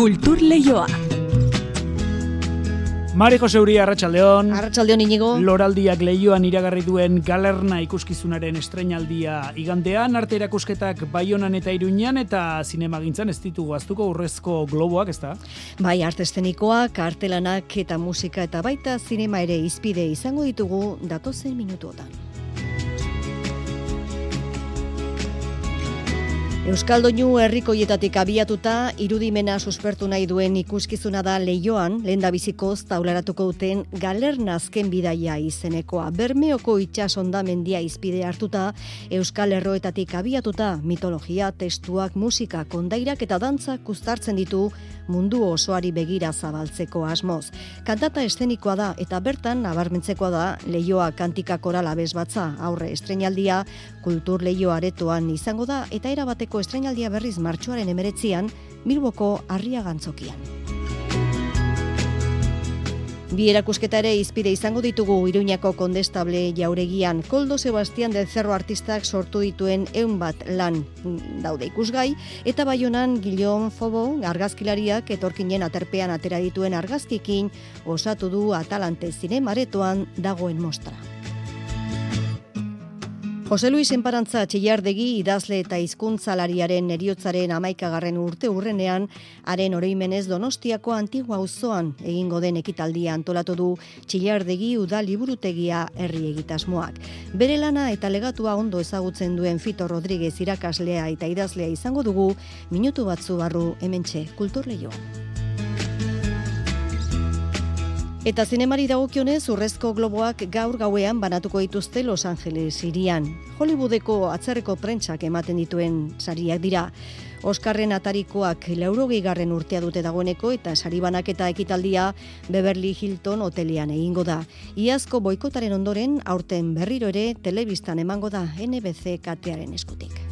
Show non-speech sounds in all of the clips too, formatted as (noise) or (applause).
Kultur Leioa. Mari Jose Uri, Arratxaldeon. Arratxaldeon inigo. Loraldiak lehioan iragarri duen galerna ikuskizunaren estrenaldia igandean, arte erakusketak Baionan eta Iruñan eta zinemagintzan ez ditugu aztuko urrezko globoak, ez da? Bai, arte estenikoak, artelanak eta musika eta baita zinema ere izpide izango ditugu datozen minutuotan. Euskaldoinu herrikoietatik abiatuta irudimena suspertu nahi duen ikuskizuna da leioan, lehen da bizikoz taularatuko duten galerna azken bidaia izenekoa. Bermeoko itxas ondamendia izpide hartuta, Euskal Herroetatik abiatuta mitologia, testuak, musika, kondairak eta dantza kustartzen ditu mundu osoari begira zabaltzeko asmoz. Kantata estenikoa da eta bertan nabarmentzekoa da leioa kantika korala bezbatza aurre estrenaldia kultur leio aretoan izango da eta erabateko estrenaldia berriz martxoaren emeretzian Bilboko harria gantzokian. Bi erakusketa ere izpide izango ditugu Iruñako kondestable jauregian Koldo Sebastian del Cerro artistak sortu dituen eun bat lan daude ikusgai eta baionan Gilion Fobo argazkilariak etorkinen aterpean atera dituen argazkikin osatu du Atalante zinemaretoan dagoen mostra. Jose Luis Enparantza txillardegi idazle eta hizkuntzalariaren eriotzaren amaikagarren urte urrenean, haren oroimenez donostiako antigua auzoan egingo den ekitaldia antolatu du txillardegi uda liburutegia herri egitasmoak. Bere lana eta legatua ondo ezagutzen duen Fito Rodríguez irakaslea eta idazlea izango dugu, minutu batzu barru hementxe kulturleioa. Eta zinemari dagokionez urrezko globoak gaur gauean banatuko dituzte Los Angeles irian. Hollywoodeko atzerreko prentsak ematen dituen sariak dira. Oskarren atarikoak laurogei garren urtea dute dagoeneko eta sari banaketa ekitaldia Beverly Hilton hotelian egingo da. Iazko boikotaren ondoren aurten berriro ere telebistan emango da NBC katearen eskutik.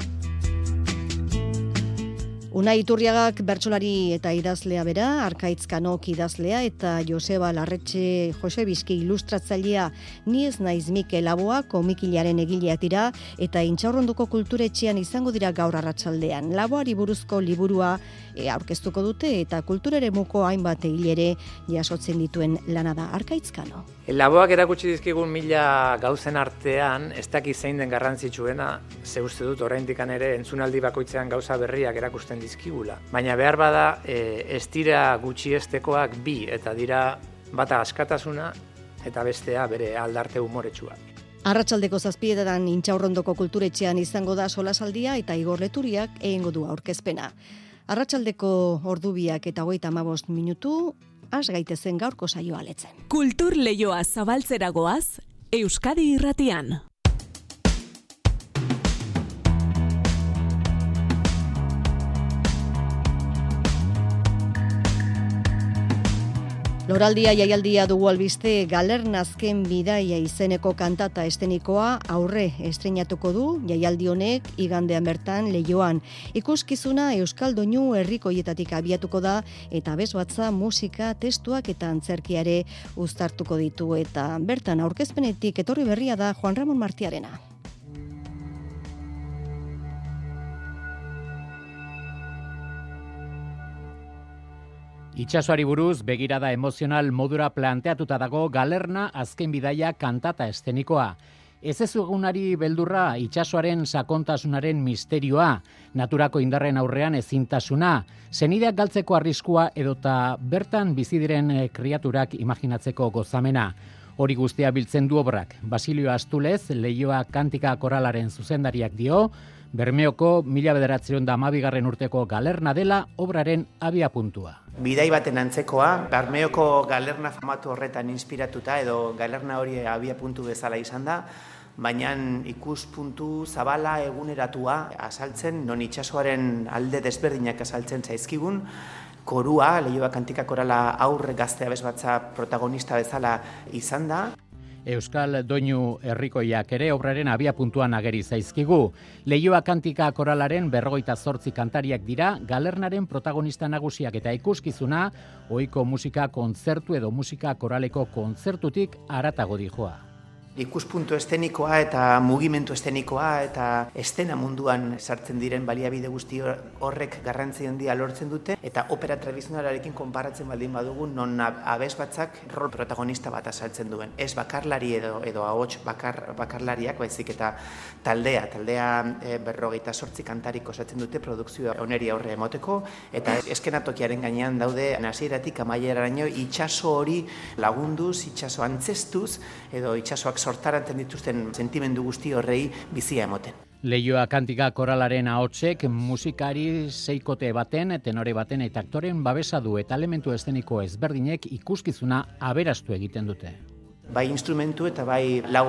Una Iturriagak bertsolari eta idazlea bera, Arkaitz Kanok idazlea eta Joseba Larretxe Jose Bizki ilustratzailea ni ez naiz Mikel Laboa komikilaren egilea dira eta intxaurronduko kulturetxean izango dira gaur arratsaldean. Laboari buruzko liburua aurkeztuko dute eta kulturere muko hainbat egilere jasotzen dituen lana da Arkaitz Kano. Laboak erakutsi dizkigun mila gauzen artean, ez daki zein den garrantzitsuena, ze uste dut oraindikan ere entzunaldi bakoitzean gauza berriak erakusten dizkigula. Baina behar bada, e, ez dira gutxi estekoak bi, eta dira bata askatasuna, eta bestea bere aldarte umoretsua. Arratxaldeko zazpietan intxaurrondoko kulturetxean izango da solasaldia eta igorleturiak egingo du aurkezpena. Arratxaldeko ordubiak eta hogeita amabost minutu, az gaitezen gaurko saioa letzen. Kultur leioa zabaltzeragoaz, Euskadi irratian. Loraldia jaialdia dugu albiste galernazken bidaia izeneko kantata estenikoa aurre estrenatuko du jaialdi honek igandean bertan leioan. Ikuskizuna Euskal Doinu herrikoietatik abiatuko da eta bezbatza musika, testuak eta antzerkiare uztartuko ditu eta bertan aurkezpenetik etorri berria da Juan Ramon Martiarena. Itxasoari buruz begirada emozional modura planteatuta dago galerna azken bidaia kantata estenikoa. Ez ez egunari beldurra itxasoaren sakontasunaren misterioa, naturako indarren aurrean ezintasuna, zenideak galtzeko arriskua edota bertan bizidiren eh, kriaturak imaginatzeko gozamena. Hori guztia biltzen du obrak. Basilio Astulez, leioa kantika koralaren zuzendariak dio, Bermeoko mila bederatzen da amabigarren urteko galerna dela obraren abia puntua. Bidai baten antzekoa, Bermeoko galerna famatu horretan inspiratuta edo galerna hori abia puntu bezala izan da, baina ikuspuntu zabala eguneratua asaltzen, non itxasoaren alde desberdinak asaltzen zaizkigun, korua, lehioak antikakorala aurre gaztea bezbatza protagonista bezala izan da. Euskal Doinu Herrikoiak ere obraren abia puntuan ageri zaizkigu. Leioa kantika koralaren berrogeita zortzi kantariak dira, galernaren protagonista nagusiak eta ikuskizuna, ohiko musika kontzertu edo musika koraleko kontzertutik aratago dijoa. Ikuspuntu estenikoa eta mugimendu estenikoa eta estena munduan sartzen diren baliabide guzti horrek garrantzi handia lortzen dute eta opera tradizionalarekin konparatzen baldin badugu non abes batzak rol protagonista bat azaltzen duen. Ez bakarlari edo edo ahots bakar, bakarlariak baizik eta taldea, taldea e, berrogeita sortzi kantarik osatzen dute produkzioa oneri aurre emoteko eta eskenatokiaren gainean daude hasieratik amaieraraino itsaso hori lagunduz, itsaso antzestuz edo itsasoak sortaraten dituzten sentimendu guzti horrei bizia emoten. Leioa kantika koralaren ahotsek musikari seikote baten, tenore baten eta aktoren babesa du eta elementu esteniko ezberdinek ikuskizuna aberastu egiten dute. Bai instrumentu eta bai lau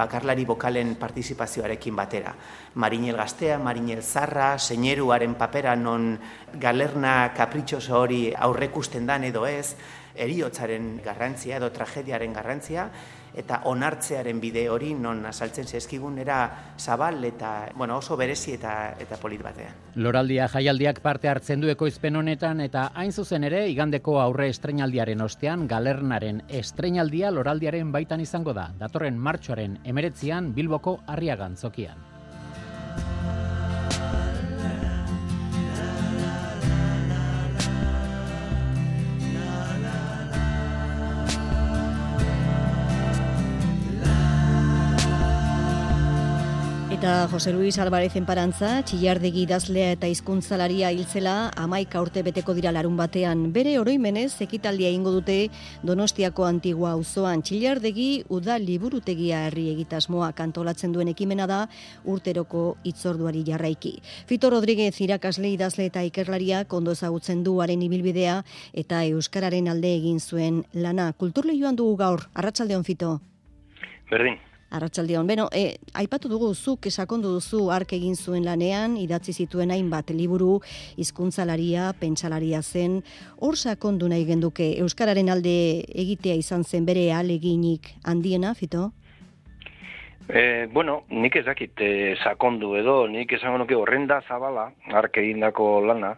bakarlari bokalen partizipazioarekin batera. Marinel gaztea, Marinel zarra, seineruaren papera non galerna kapritxoso hori aurrekusten dan edo ez, eriotzaren garrantzia edo tragediaren garrantzia, eta onartzearen bide hori non asaltzen zezkigun era zabal eta bueno, oso berezi eta eta polit batean. Loraldia jaialdiak parte hartzen du ekoizpen honetan eta hain zuzen ere igandeko aurre estrenaldiaren ostean galernaren estrenaldia loraldiaren baitan izango da. Datorren martxoaren emeretzian Bilboko arriagan zokian. Jose Luis Alvarez enparantza, txillardegi idazlea eta hizkuntzalaria hiltzela amaika urte beteko dira larun batean. Bere oroimenez, ekitaldia ingo dute Donostiako antigua auzoan txillardegi uda liburutegia herri egitasmoa kantolatzen duen ekimena da urteroko itzorduari jarraiki. Fito Rodríguez irakasle idazle eta ikerlaria kondo ezagutzen du haren ibilbidea eta Euskararen alde egin zuen lana. Kulturleioan dugu gaur, arratsaldeon Fito. Berdin. Arratsaldeon. Beno, e, aipatu dugu zuk esakondu duzu ark egin zuen lanean, idatzi zituen hainbat liburu, hizkuntzalaria, pentsalaria zen. Hor sakondu nahi genduke euskararen alde egitea izan zen bere aleginik handiena, Fito? E, bueno, nik ez dakit e, sakondu edo, nik esango nuke horrenda zabala, ark egindako lana,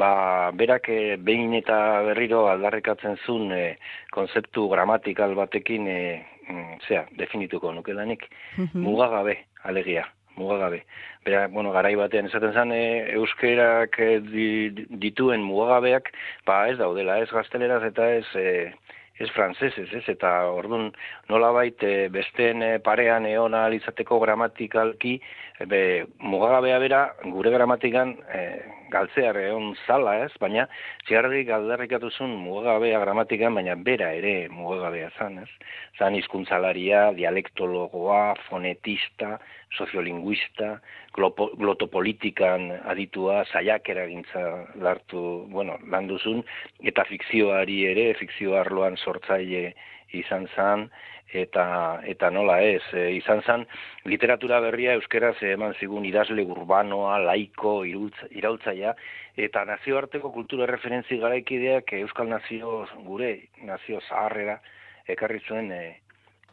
ba, berak e, behin eta berriro aldarrekatzen zuen e, konzeptu gramatikal batekin e, mm, zea, definituko nuke danik, mugagabe, alegia, mugagabe. Bera, bueno, garai batean esaten zen, e, euskerak e, dituen mugagabeak, ba ez daudela, ez gazteleraz eta ez... E, ez frantsesez, ez? Eta ordun nolabait e, besteen e, parean eona alizateko gramatikalki be mugagabea bera gure gramatikan e, galtzear egon zala, ez? Baina zigarrik aldarrikatuzun mugagabea gramatikan, baina bera ere mugagabea zan, ez? Zan hizkuntzalaria, dialektologoa, fonetista, soziolinguista, glotopolitikan aditua, zaiak eragintza lartu, bueno, landuzun, eta fikzioari ere, fikzio arloan sortzaile izan zan, eta eta nola ez. E, izan zen literatura berria euskeraz eman zigun idazle urbanoa laiko iraultzaia eta nazioarteko kultura referentzi garaikideak euskal nazio gure nazio zaharrera ekarri zuen e,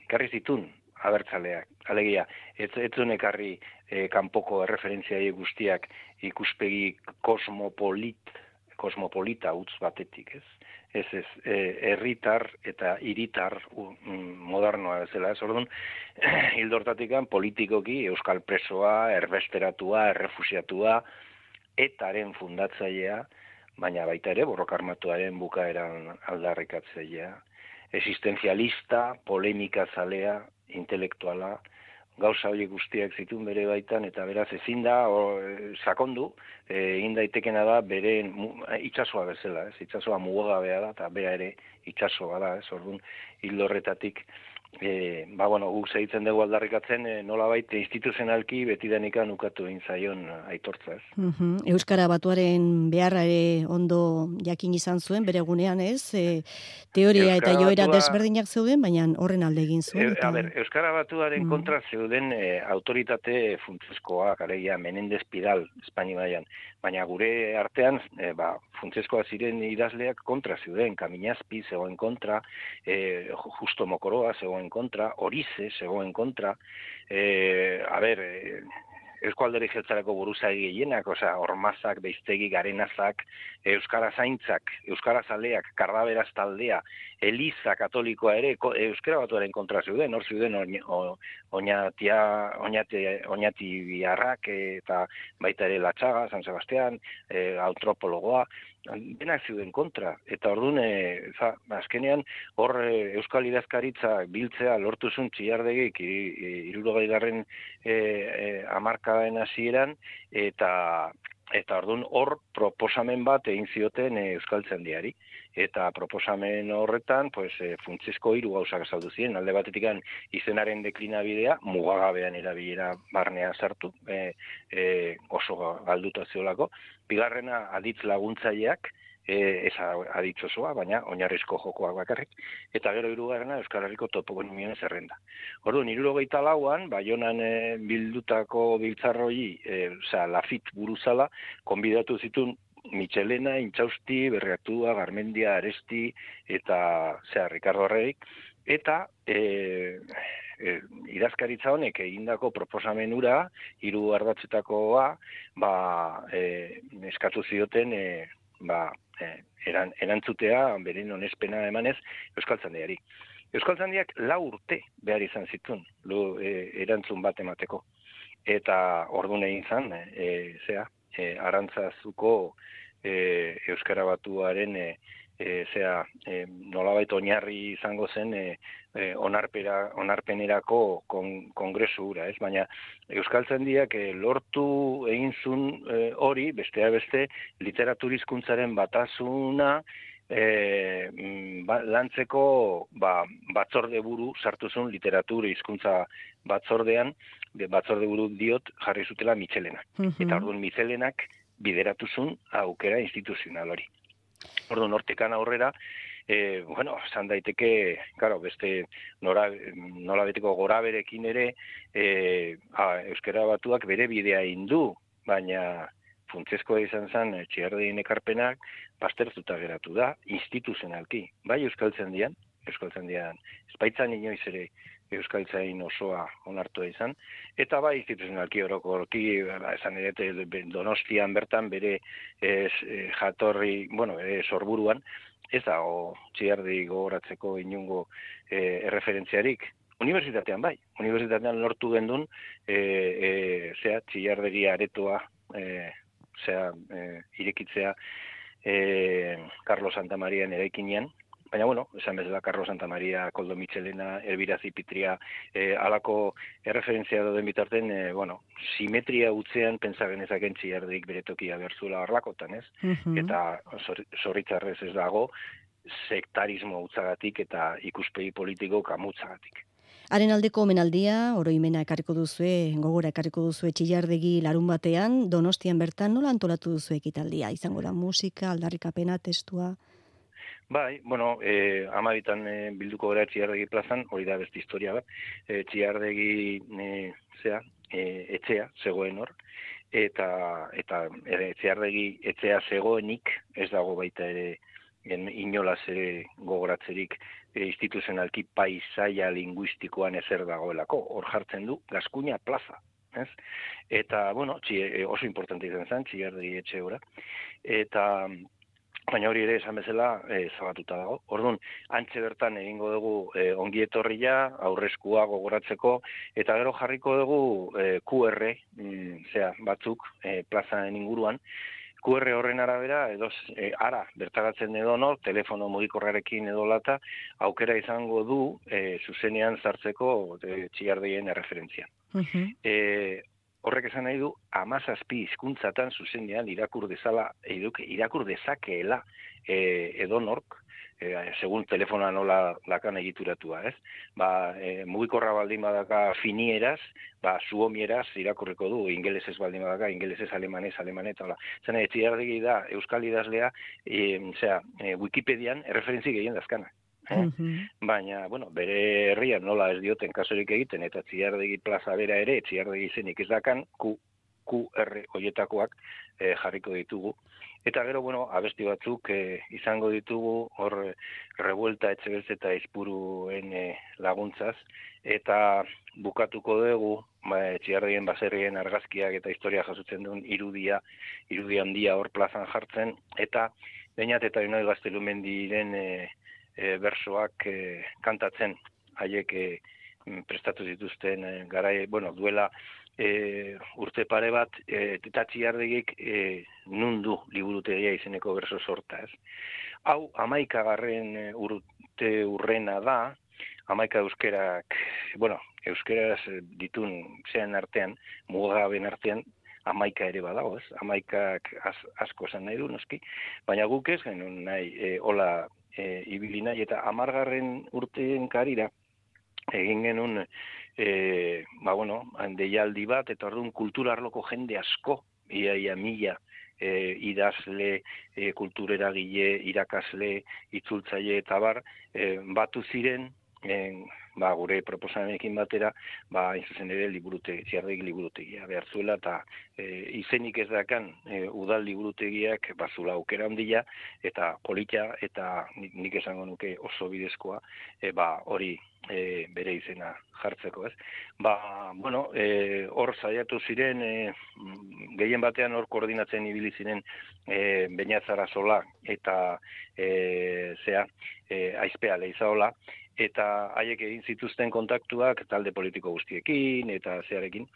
ekarri zitun abertzaleak. Alegia ez ez zuen ekarri e, kanpoko referentziai guztiak ikuspegi kosmopolit kosmopolita utz batetik ez? Ez ez, e, erritar eta iritar mm, modernoa bezala, ez? Orduan, (clears throat) hildortatikan politikoki euskal presoa, erbesteratua, errefusiatua, etaren fundatzailea, baina baita ere borrokarmatuaren bukaeran aldarrikatzailea, existenzialista, polemika zalea, intelektuala, gauza hori guztiak zituen bere baitan eta beraz ezin da o, sakondu e, egin daitekena da bere itsasoa bezala, ez? Itsasoa mugagabea da eta bera ere itsasoa da, ez? Ordun hildorretatik e, ba, bueno, guk segitzen dugu aldarrikatzen, e, nola baita instituzionalki beti denikan ukatu zaion aitortza, ez? Uh Euskara batuaren beharra ere ondo jakin izan zuen, bere gunean, ez? E, teoria eta joera desberdinak zeuden, baina horren alde egin zuen. E, a ber, Euskara batuaren mm. kontra zeuden e, autoritate funtzezkoa, gareia, Menendez Pidal, Espaini baina gure artean, e, ba, funtzezkoa ziren idazleak kontra zeuden, Kaminazpi zegoen kontra, e, Justo Mokoroa zegoen kontra, Orize zegoen kontra, e, a ber, e, eskualderi jeltzareko buruzagi gehienak, osea, ormazak, beiztegi, garenazak, euskara zaintzak, euskara zaleak, kardaberaz taldea, eliza katolikoa ere, euskara batuaren kontra zeuden, hor zeuden oinatia, oinati biharrak, eta baita ere latxaga, San Sebastian, e, antropologoa, denak zeuden kontra. Eta orduan, e, za, azkenean, hor e, Euskal Idazkaritza biltzea lortu zun txilardegik irurogei garren e, e, amarkaen hasieran eta eta ordun hor proposamen bat egin zioten e, Euskaltzen diari eta proposamen horretan pues e, funtsezko hiru gauzak azaldu ziren. Alde batetik izenaren deklinabidea mugagabean erabilera barnea sartu e, e, oso galduta zeolako. Bigarrena aditz laguntzaileak e, ez aditzosoa, baina oinarrizko jokoak bakarrik, eta gero irugarrena Euskal Herriko topogonimien zerrenda. Ordu, nirulo gehieta lauan, baionan e, bildutako biltzarroi, e, oza, lafit buruzala, konbidatu zitun Michelena, Intxausti, Berriatua, Garmendia, Aresti, eta, zera, Ricardo Arreik, eta e, e, idazkaritza honek egindako proposamenura, hiru ardatzetakoa, ba, e, eskatu zioten, e, ba, eh, eran, erantzutea, beren onespena emanez, Euskaltzandiari. Euskaltzandiak lau urte behar izan zitun, lu, eh, erantzun bat emateko. Eta ordu egin zan, eh, zea, eh, arantzazuko eh, Euskara Batuaren eh, e, zera, e, nolabait oinarri izango zen e, e, onarpera, onarpenerako kon, kongresu ura, ez? Baina Euskaltzen diak e, lortu egin zun e, hori, bestea beste, literaturizkuntzaren batasuna, e, ba, lantzeko ba, batzorde buru sartu zuen literatura hizkuntza batzordean, de batzorde buru diot jarri zutela Michelena. Eta orduan Michelenak bideratu zuen aukera instituzional hori. Ordu nortekan aurrera, e, bueno, esan daiteke, claro, beste nora, nola beteko gora berekin ere, e, a, euskera batuak bere bidea indu, baina funtzezkoa izan zen e, txiardein ekarpenak, pasterzuta geratu da, instituzionalki, bai euskaltzen dian, euskaltzen dian, espaitzan inoiz ere euskaltzain osoa onartua izan, eta bai instituzionalki orokorki, ba, esan ere, donostian bertan bere ez, e, jatorri, bueno, e, sorburuan, ez da, o, txiardi gogoratzeko inungo e, erreferentziarik, Unibertsitatean bai, unibertsitatean lortu gendun, e, e, zea, txiardegi aretoa, e, zea, e, irekitzea, e, Carlos Santa Maria eraikinean, Baina, bueno, esan bezala Carlos Santa Maria, Koldo Michelena, Elvira Zipitria, e, alako erreferentzia doden bitarten, e, bueno, simetria utzean pentsa genezaken txiardik beretokia berzuela harlakotan, ez? Mhm. Eta zorritzarrez ez dago, sektarismo utzagatik eta ikuspegi politiko kamutzagatik. Haren aldeko omenaldia, oroimena ekarriko duzue, gogora ekarriko duzue txillardegi larun batean, donostian bertan nola antolatu duzue ekitaldia? Izango da musika, aldarrikapena, testua? Bai, bueno, eh, amabitan eh, bilduko gara txiardegi plazan, hori da beste historia bat, eh, txiardegi eh, zea, eh, etxea, zegoen hor, eta, eta ere, txiardegi etxea zegoenik, ez dago baita ere en, inolaz ere gogoratzerik e, instituzionalki paisaia linguistikoan ezer dagoelako, hor jartzen du, Gaskuña plaza, ez? Eta, bueno, txi, e, oso importante izan zen, txiardegi etxe eta baina hori ere esan bezala e, zabatuta dago. Orduan, antxe bertan egingo dugu e, ongi etorria, aurrezkua gogoratzeko, eta gero jarriko dugu e, QR, mm, zera, batzuk, e, plazan inguruan, QR horren arabera, edo e, ara, bertaratzen edo nor, telefono mugikorrarekin edo lata, aukera izango du e, zuzenean zartzeko e, txigardeien erreferentzia. Uh -huh horrek esan nahi du amazazpi hizkuntzatan zuzenean irakur dezala irakur dezakeela e, edonork e, segun telefona nola lakan egituratua, ez? Ba, e, mugikorra baldin badaka finieraz, ba, suomieraz irakurreko du, ingelesez baldin badaka, ingelesez alemanez, alemanez, eta Zena, etxiardegi da, euskal idazlea, e, zera, e, Wikipedian erreferentzi gehien dazkana. Eh? Baina, bueno, bere herrian nola ez dioten kasurik egiten, eta txiardegi plaza bera ere, txiardegi izenik ez dakan, Q, QR hoietakoak eh, jarriko ditugu. Eta gero, bueno, abesti batzuk e, izango ditugu hor revuelta etxe eta izpuruen e, laguntzaz, eta bukatuko dugu, ba, etxiardien baserrien argazkiak eta historia jasutzen duen irudia, irudia handia hor plazan jartzen, eta bainat eta inoi gaztelu mendiren e, e, bersoak e, kantatzen, haiek e, prestatu zituzten e, garai, bueno, duela e, urte pare bat, e, eta txiardegik e, nundu liburutegia izeneko berso sorta, ez? Hau, amaika garren e, urte urrena da, amaika euskerak, bueno, euskeraz ditun zean artean, mugaben artean, amaika ere badago, ez? Amaikak asko esan nahi du, noski, baina guk ez genuen nahi, e, hola, e, ibili nahi, eta amargarren urteen karira, egin genuen e, ba, bueno, deialdi bat, eta orduan kulturarloko jende asko, ia, ia mila, e, idazle, e, kultureragile, irakasle, itzultzaile eta bar, e, batu ziren, en, ba, gure proposamenekin batera, ba, zuzen ere, liburute, ziardegi liburutegia behar zuela, eta e, izenik ez dakan e, udal liburutegiak bazula aukera handia, eta politia, eta nik esango nuke oso bidezkoa, e, ba, hori e, bere izena jartzeko, ez? Ba, bueno, e, hor saiatu ziren, e, gehien batean hor koordinatzen ibili ziren e, Beñazara Sola eta e, zea, e, aizpea leizaola, eta haiek egin zituzten kontaktuak talde politiko guztiekin eta zearekin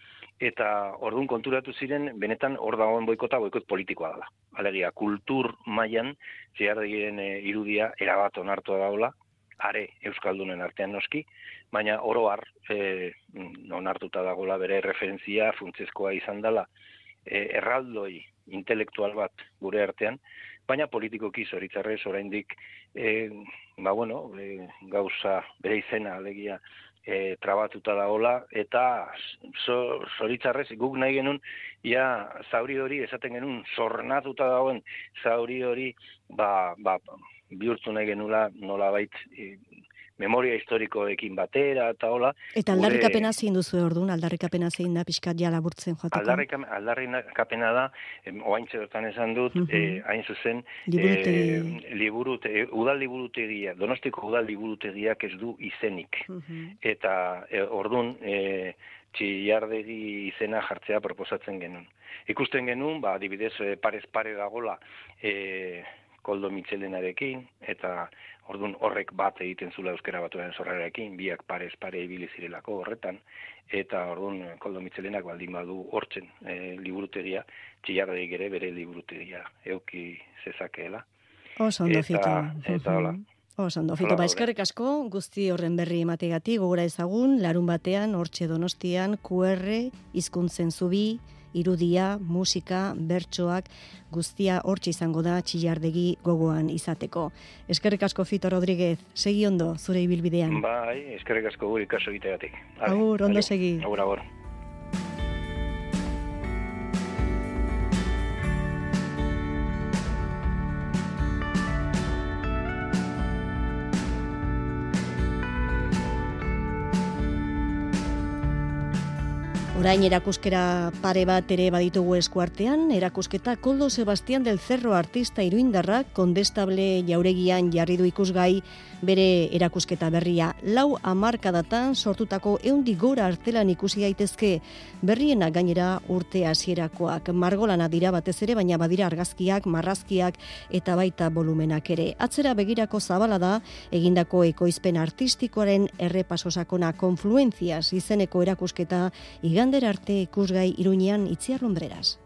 eta ordun konturatu ziren benetan hor dagoen boikota boikot politikoa dela. Alegia kultur mailan ziardegien e, irudia erabat onartua daola are euskaldunen artean noski, baina oro har e, onartuta dagola bere referentzia funtsezkoa izan dela e, erraldoi intelektual bat gure artean, baina politikoki zoritzarrez oraindik e, ba bueno, e, gauza bere izena alegia e, trabatuta dagola eta zoritzarrez guk nahi genuen ja zauri hori esaten genuen zornatuta dagoen zauri hori ba, ba, bihurtu nahi genula nolabait e, memoria historikoekin batera eta hola. Eta aldarrikapena zein duzu orduan, aldarrikapena zein da pixkat ja laburtzen joateko? Aldarrikapena, aldarrikapena da, oain txerotan esan dut, uh eh, hain zuzen, eh, liburute, udal liburutegia, donostiko udal liburutegiak ez du izenik. Eta e, orduan, e, txillardegi izena jartzea proposatzen genuen. Ikusten genuen, ba, adibidez, parez pare dagola, e, koldo mitxelenarekin, eta Orduan horrek bat egiten zula euskera batuen zorrarekin, biak parez pare ibili zirelako horretan, eta orduan koldo mitzelenak baldin badu hortzen e, liburutegia, txillardeik ere bere liburutegia euki zezakeela. Oso ondo fito. Eta hola. (laughs) Oso ondo fito. Ba, eskerrik asko, guzti horren berri emategati, gogora ezagun, larun batean, hortxe donostian, QR, izkuntzen zubi, irudia, musika, bertsoak, guztia hortxe izango da txillardegi gogoan izateko. Eskerrik asko Fito Rodríguez, segi ondo zure ibilbidean. Bai, eskerrik asko guri kaso egiteatik. Agur, ondo segi. Agur, agur. Orain erakuskera pare bat ere baditugu eskuartean, erakusketa Koldo Sebastián del Cerro artista iruindarra kondestable jauregian jarri du ikusgai bere erakusketa berria. Lau amarkadatan sortutako eundi gora artelan ikusi daitezke berriena gainera urte hasierakoak Margolana dira batez ere, baina badira argazkiak, marrazkiak eta baita volumenak ere. Atzera begirako zabala da, egindako ekoizpen artistikoaren errepasosakona konfluenziaz izeneko erakusketa igan igandera arte ikusgai Iruñean itziar lumbreras.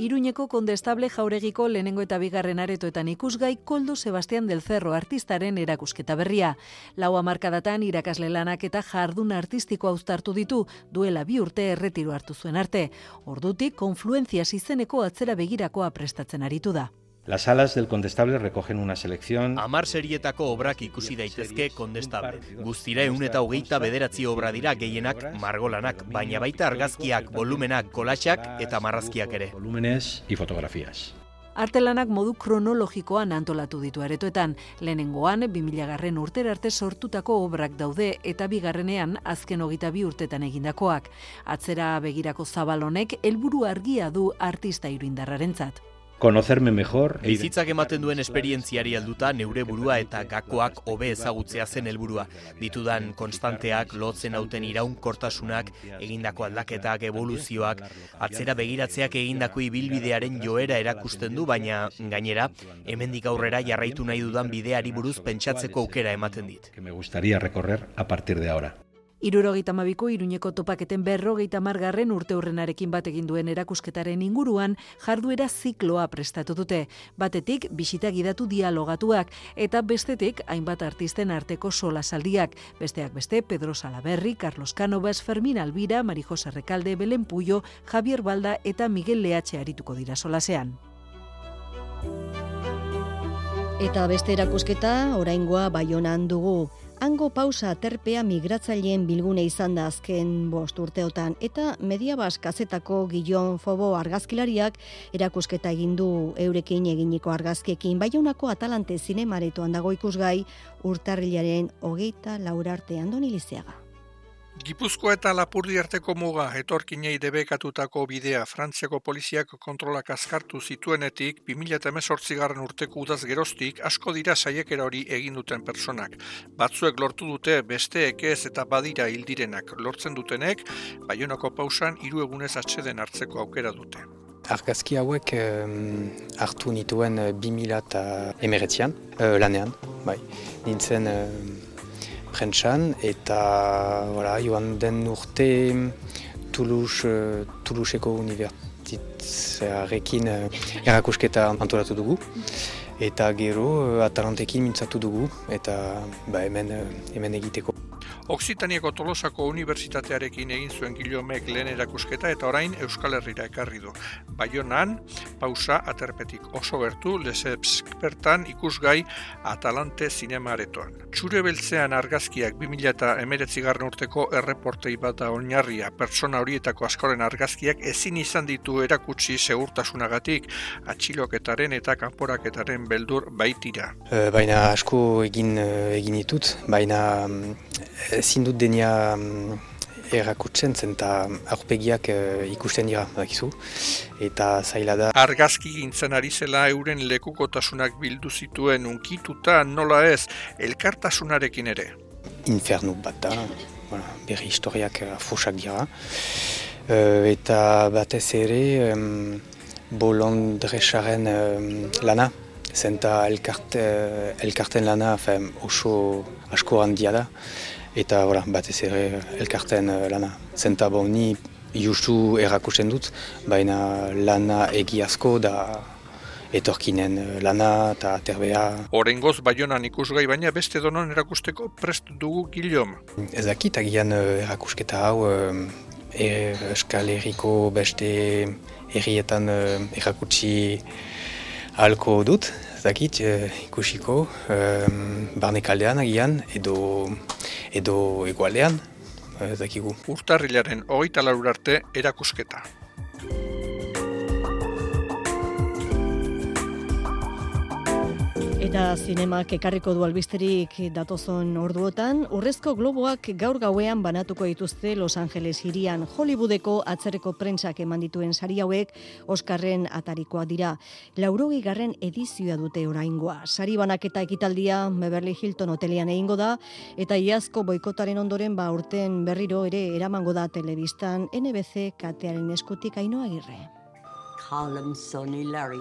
Iruñeko kondestable jauregiko lehenengo eta bigarren aretoetan ikusgai Koldo Sebastián del Cerro artistaren erakusketa berria. Lau amarkadatan irakasle lanak eta jardun artistiko austartu ditu duela bi urte erretiro hartu zuen arte. Ordutik konfluentzia izeneko atzera begirakoa prestatzen aritu da. Las salas del Condestable recogen una selección... Amar serietako obrak ikusi daitezke Condestable. Guztira eun eta hogeita bederatzi obra dira gehienak margolanak, baina baita argazkiak, volumenak, kolaxak eta marrazkiak ere. Volúmenes y fotografías. Artelanak modu kronologikoan antolatu ditu aretoetan, lehenengoan 2000 garren urter arte sortutako obrak daude eta bigarrenean azken hogita bi urtetan egindakoak. Atzera begirako zabalonek helburu argia du artista iruindarrarentzat conocerme mejor. Bizitzak ematen duen esperientziari alduta neure burua eta gakoak hobe ezagutzea zen helburua. Ditudan konstanteak, lotzen hauten iraunkortasunak, egindako aldaketak, evoluzioak, atzera begiratzeak egindako ibilbidearen joera erakusten du, baina gainera, hemendik aurrera jarraitu nahi dudan bideari buruz pentsatzeko aukera ematen dit. Que me gustaría recorrer a partir de ahora. Irurogeita mabiko iruñeko topaketen berrogeita margarren urte hurrenarekin bat egin duen erakusketaren inguruan jarduera zikloa prestatu dute. Batetik, bisita gidatu dialogatuak eta bestetik, hainbat artisten arteko sola saldiak. Besteak beste, Pedro Salaberri, Carlos Canovas, Fermin Albira, Marijosa Rekalde, Belen Puyo, Javier Balda eta Miguel Lehatxe arituko dira solasean. Eta beste erakusketa, oraingoa baionan dugu. Hango pausa terpea migratzaileen bilgune izan da azken bost urteotan eta media kazetako Gillon Fobo argazkilariak erakusketa egin du eurekin eginiko argazkiekin baionako Atalante zinemaretoan dago ikusgai urtarrilaren hogeita laura arte andoni lizeaga. Gipuzkoa eta Lapurdi arteko muga etorkinei debekatutako bidea Frantziako poliziak kontrolak azkartu zituenetik 2018 garren urteko udaz geroztik asko dira saiekera hori egin duten personak. Batzuek lortu dute besteek ez eta badira hildirenak lortzen dutenek, baionako pausan hiru egunez atxeden hartzeko aukera dute. Argazki hauek hartu nituen 2000 eta emeretzean, uh, lanean, bai. Nintzen prentsan eta voilà, joan den urte Toulouse, Toulouseko unibertsitarekin uh, erakusketa antolatu dugu eta gero uh, Atalantekin mintzatu dugu eta ba, hemen, uh, hemen egiteko. Oksitaniako Tolosako Unibertsitatearekin egin zuen Gilomek lehen erakusketa eta orain Euskal Herrira ekarri du. Baionan, pausa aterpetik oso gertu, lezeps bertan ikusgai Atalante Zinema aretoan. Txure beltzean argazkiak 2000 eta emeretzi garren urteko erreportei bat da oinarria pertsona horietako askoren argazkiak ezin izan ditu erakutsi segurtasunagatik atxiloketaren eta kanporaketaren beldur baitira. E, baina asko egin egin ditut, baina mm, ezin dut denia um, erakutzen zen eta aurpegiak uh, ikusten dira, badakizu, eta zaila da. Argazki gintzen ari zela euren lekukotasunak bildu zituen unkituta nola ez, elkartasunarekin ere. Infernu bat da, bueno, berri historiak uh, dira, uh, eta batez ere um, bolondresaren um, lana, zenta elkarte, elkarten lana oso asko handia da, eta ora, batez ere elkarten uh, lana. Zenta bon, ni justu erakusten dut, baina lana egiazko da etorkinen eh, lana eta terbea. Horengoz baionan ikusgai baina beste donon erakusteko prest dugu giliom. Ez dakit agian erakusketa hau uh, Euskal Herriko beste herrietan erakutsi halko dut, dakit ikusiko uh, barnekaldean agian edo edo egualean, ez dakigu. Urtarrilaren hogeita arte erakusketa. Eta zinemak ekarriko du albisterik datozon orduotan, urrezko globoak gaur gauean banatuko dituzte Los Angeles hirian Hollywoodeko atzerreko prentsak eman dituen sari hauek Oskarren atarikoa dira. Laurogi garren edizioa dute oraingoa. Sari banaketa ekitaldia Beverly Hilton hotelian egingo da, eta iazko boikotaren ondoren ba urten berriro ere eramango da telebistan NBC katearen eskutik ainoa agirre. Colin, Sonny, Larry,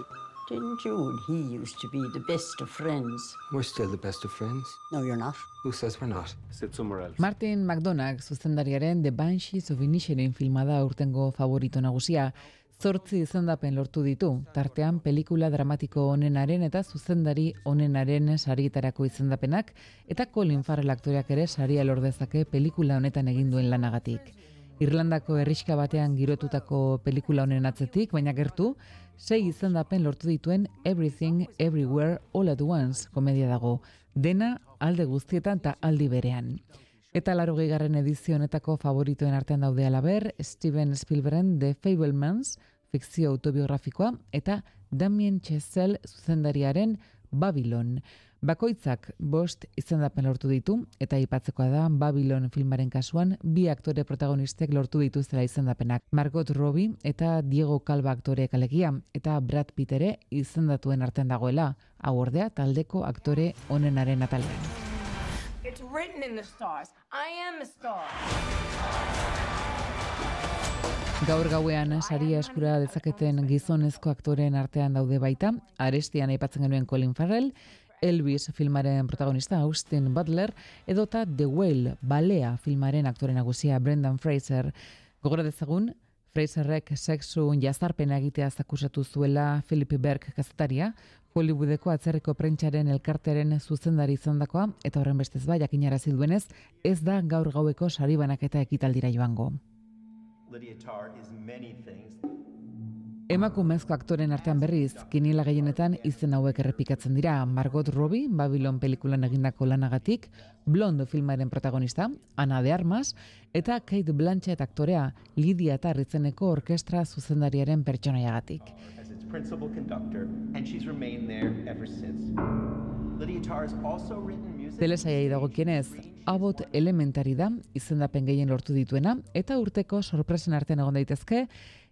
Didn't you and he used to be the best of friends? We're still the best of friends. No, you're not. Who says we're not? Sit somewhere else. Martin McDonagh, zuzendariaren The Banshees of Inisherin filmada urtengo favorito nagusia, zortzi izendapen lortu ditu, tartean pelikula dramatiko onenaren eta zuzendari onenaren sarietarako izendapenak, eta Colin Farrell aktoreak ere saria lordezake pelikula honetan egin duen lanagatik. Irlandako herriska batean girotutako pelikula honen atzetik, baina gertu, sei izendapen lortu dituen Everything Everywhere All at Once komedia dago, dena alde guztietan eta aldi berean. Eta laro garren edizio honetako favoritoen artean daude alaber, Steven Spielbergen The Fablemans, fikzio autobiografikoa, eta Damien Chazelle zuzendariaren Babylon. Bakoitzak bost izendapen lortu ditu, eta aipatzekoa da Babylon filmaren kasuan bi aktore protagonistek lortu dituztela izendapenak. Margot Robbie eta Diego Calva aktore kalegia, eta Brad Pitt ere izendatuen artean dagoela, hau ordea taldeko aktore onenaren atalean. It's written in the stars. I am a star. Gaur gauean saria eskura dezaketen gizonezko aktoren artean daude baita, arestian aipatzen genuen Colin Farrell, Elvis filmaren protagonista Austin Butler, edota The Whale, balea filmaren aktore nagusia Brendan Fraser. Gogora dezagun, Fraserrek sexu jazarpena egitea zakusatu zuela Philip Berg kazetaria, Hollywoodeko atzerriko prentxaren elkartearen zuzendari izandakoa eta horren bestez bai jakinarazi duenez, ez da gaur gaueko sari banaketa ekitaldira joango. Lydia Tarr is many things. Emakumezko aktoren artean berriz, kinila gehienetan izen hauek errepikatzen dira Margot Robbie, Babylon pelikulan egindako lanagatik, Blondo filmaren protagonista, Ana de Armas, eta Kate Blanchett aktorea, Lidia eta Ritzeneko orkestra zuzendariaren pertsonaiagatik. Telesaiai dagokienez, Abot Elementari da, izendapen gehien lortu dituena, eta urteko sorpresen artean egon daitezke,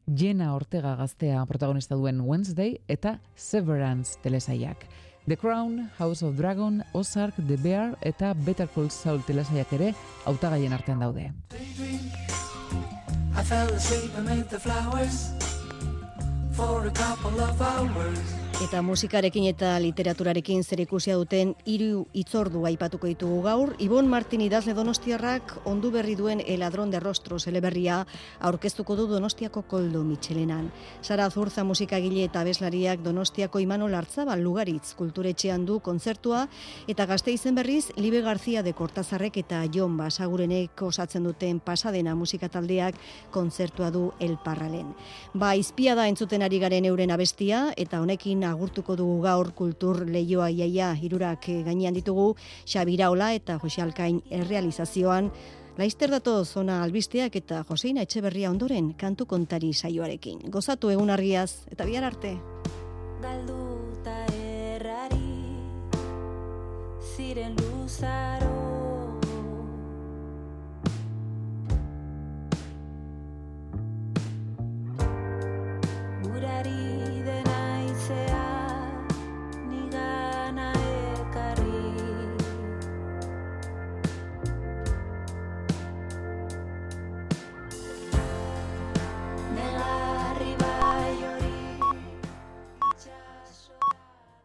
Jena Ortega gaztea protagonista duen Wednesday eta Severance telesaiak. The Crown, House of Dragon, Ozark, The Bear eta Better Call Saul telesaiak ere hautagaien artean daude. I fell asleep amid the flowers for a couple of hours. Eta musikarekin eta literaturarekin zer ikusia duten hiru itzordu aipatuko ditugu gaur. Ibon Martin idazle donostiarrak ondu berri duen El ladrón de rostros eleberria aurkeztuko du donostiako koldo mitxelenan. Sara Zurza musikagile eta abeslariak donostiako Imanol Artzabal lugaritz kulturetxean du kontzertua eta gazte izen berriz Libe Garzia de Kortazarrek eta Jon Basagurenek osatzen duten pasadena musikataldeak kontzertua du El Parralen. Ba, izpia da entzuten ari garen euren abestia eta honekin agurtuko dugu gaur kultur leioa iaia hirurak eh, gainean ditugu Xabiraola eta Jose Alkain errealizazioan Laister dato zona albisteak eta Joseina Etxeberria ondoren kantu kontari saioarekin. Gozatu egunarriaz eta bihar arte. Galduta errari ziren luzaro